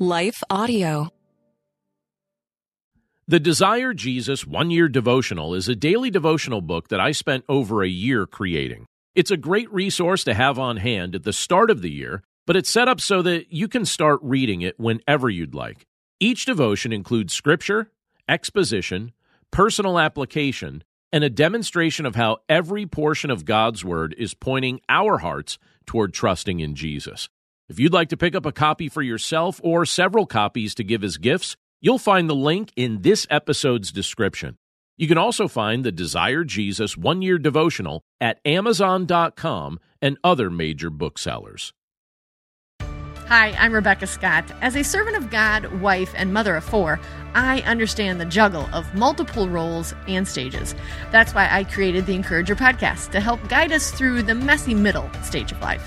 Life Audio. The Desire Jesus One Year Devotional is a daily devotional book that I spent over a year creating. It's a great resource to have on hand at the start of the year, but it's set up so that you can start reading it whenever you'd like. Each devotion includes scripture, exposition, personal application, and a demonstration of how every portion of God's Word is pointing our hearts toward trusting in Jesus. If you'd like to pick up a copy for yourself or several copies to give as gifts, you'll find the link in this episode's description. You can also find the Desire Jesus one year devotional at Amazon.com and other major booksellers. Hi, I'm Rebecca Scott. As a servant of God, wife, and mother of four, I understand the juggle of multiple roles and stages. That's why I created the Encourager podcast to help guide us through the messy middle stage of life.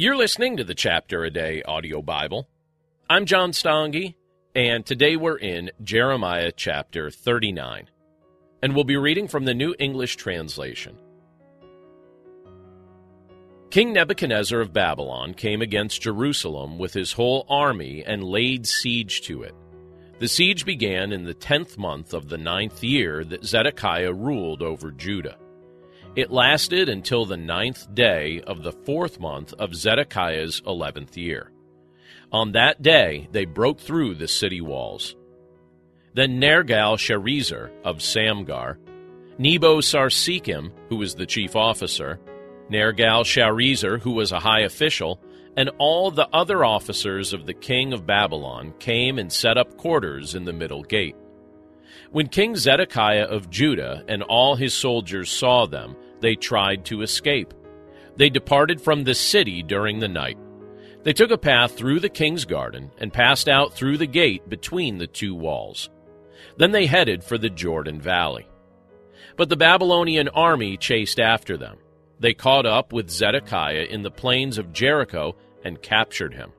You're listening to the Chapter a Day audio Bible. I'm John Stange, and today we're in Jeremiah chapter 39, and we'll be reading from the New English Translation. King Nebuchadnezzar of Babylon came against Jerusalem with his whole army and laid siege to it. The siege began in the tenth month of the ninth year that Zedekiah ruled over Judah. It lasted until the ninth day of the fourth month of Zedekiah's eleventh year. On that day they broke through the city walls. Then Nergal Sharezer of Samgar, Nebo Sarsekim, who was the chief officer, Nergal Sharezer, who was a high official, and all the other officers of the king of Babylon came and set up quarters in the middle gate. When King Zedekiah of Judah and all his soldiers saw them, they tried to escape. They departed from the city during the night. They took a path through the king's garden and passed out through the gate between the two walls. Then they headed for the Jordan Valley. But the Babylonian army chased after them. They caught up with Zedekiah in the plains of Jericho and captured him.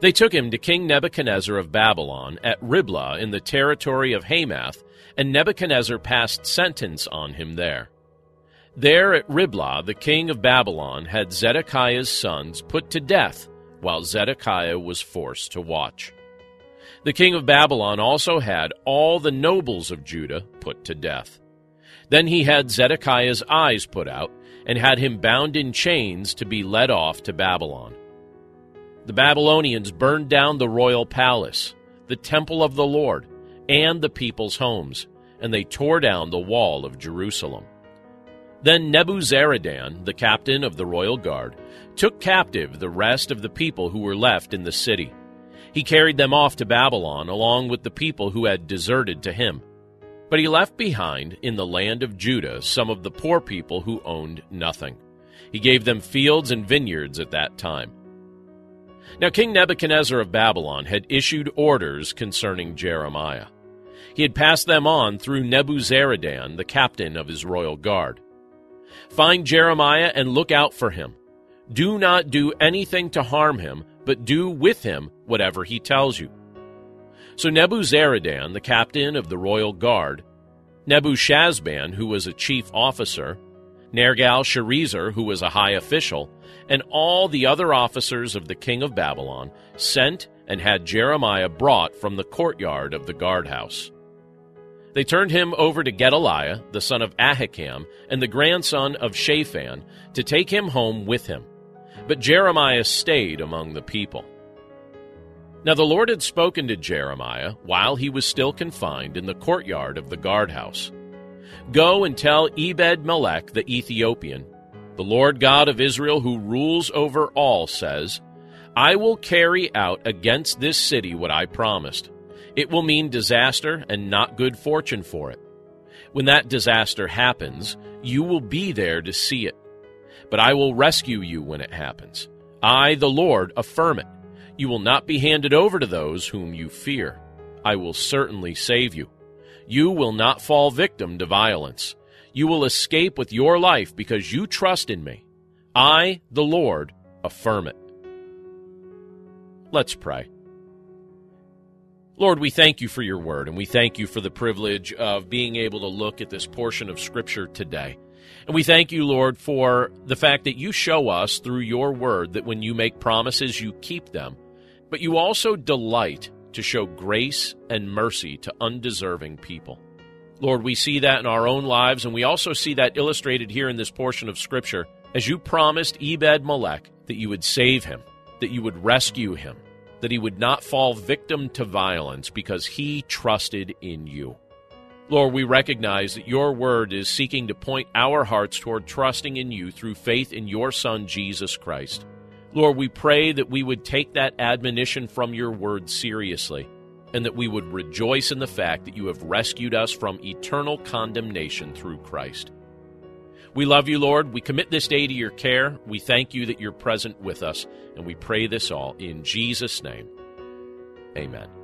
They took him to King Nebuchadnezzar of Babylon at Riblah in the territory of Hamath, and Nebuchadnezzar passed sentence on him there. There at Riblah, the king of Babylon had Zedekiah's sons put to death while Zedekiah was forced to watch. The king of Babylon also had all the nobles of Judah put to death. Then he had Zedekiah's eyes put out and had him bound in chains to be led off to Babylon. The Babylonians burned down the royal palace, the temple of the Lord, and the people's homes, and they tore down the wall of Jerusalem. Then Nebuzaradan, the captain of the royal guard, took captive the rest of the people who were left in the city. He carried them off to Babylon along with the people who had deserted to him but he left behind in the land of Judah some of the poor people who owned nothing. He gave them fields and vineyards at that time. Now, King Nebuchadnezzar of Babylon had issued orders concerning Jeremiah. He had passed them on through Nebuzaradan, the captain of his royal guard. Find Jeremiah and look out for him. Do not do anything to harm him, but do with him whatever he tells you. So Nebuzaradan, the captain of the royal guard, Nebuchadnezzar, who was a chief officer, Nergal-Sharezer, who was a high official, and all the other officers of the king of Babylon sent and had Jeremiah brought from the courtyard of the guardhouse. They turned him over to Gedaliah, the son of Ahikam, and the grandson of Shaphan, to take him home with him. But Jeremiah stayed among the people. Now the Lord had spoken to Jeremiah while he was still confined in the courtyard of the guardhouse. Go and tell Ebed Melech the Ethiopian, the Lord God of Israel, who rules over all, says, I will carry out against this city what I promised. It will mean disaster and not good fortune for it. When that disaster happens, you will be there to see it. But I will rescue you when it happens. I, the Lord, affirm it. You will not be handed over to those whom you fear. I will certainly save you. You will not fall victim to violence. You will escape with your life because you trust in me. I, the Lord, affirm it. Let's pray. Lord, we thank you for your word, and we thank you for the privilege of being able to look at this portion of Scripture today. And we thank you, Lord, for the fact that you show us through your word that when you make promises, you keep them, but you also delight to show grace and mercy to undeserving people. Lord, we see that in our own lives, and we also see that illustrated here in this portion of Scripture as you promised Ebed Melech that you would save him, that you would rescue him, that he would not fall victim to violence because he trusted in you. Lord, we recognize that your word is seeking to point our hearts toward trusting in you through faith in your Son, Jesus Christ. Lord, we pray that we would take that admonition from your word seriously and that we would rejoice in the fact that you have rescued us from eternal condemnation through Christ. We love you, Lord. We commit this day to your care. We thank you that you're present with us, and we pray this all in Jesus' name. Amen.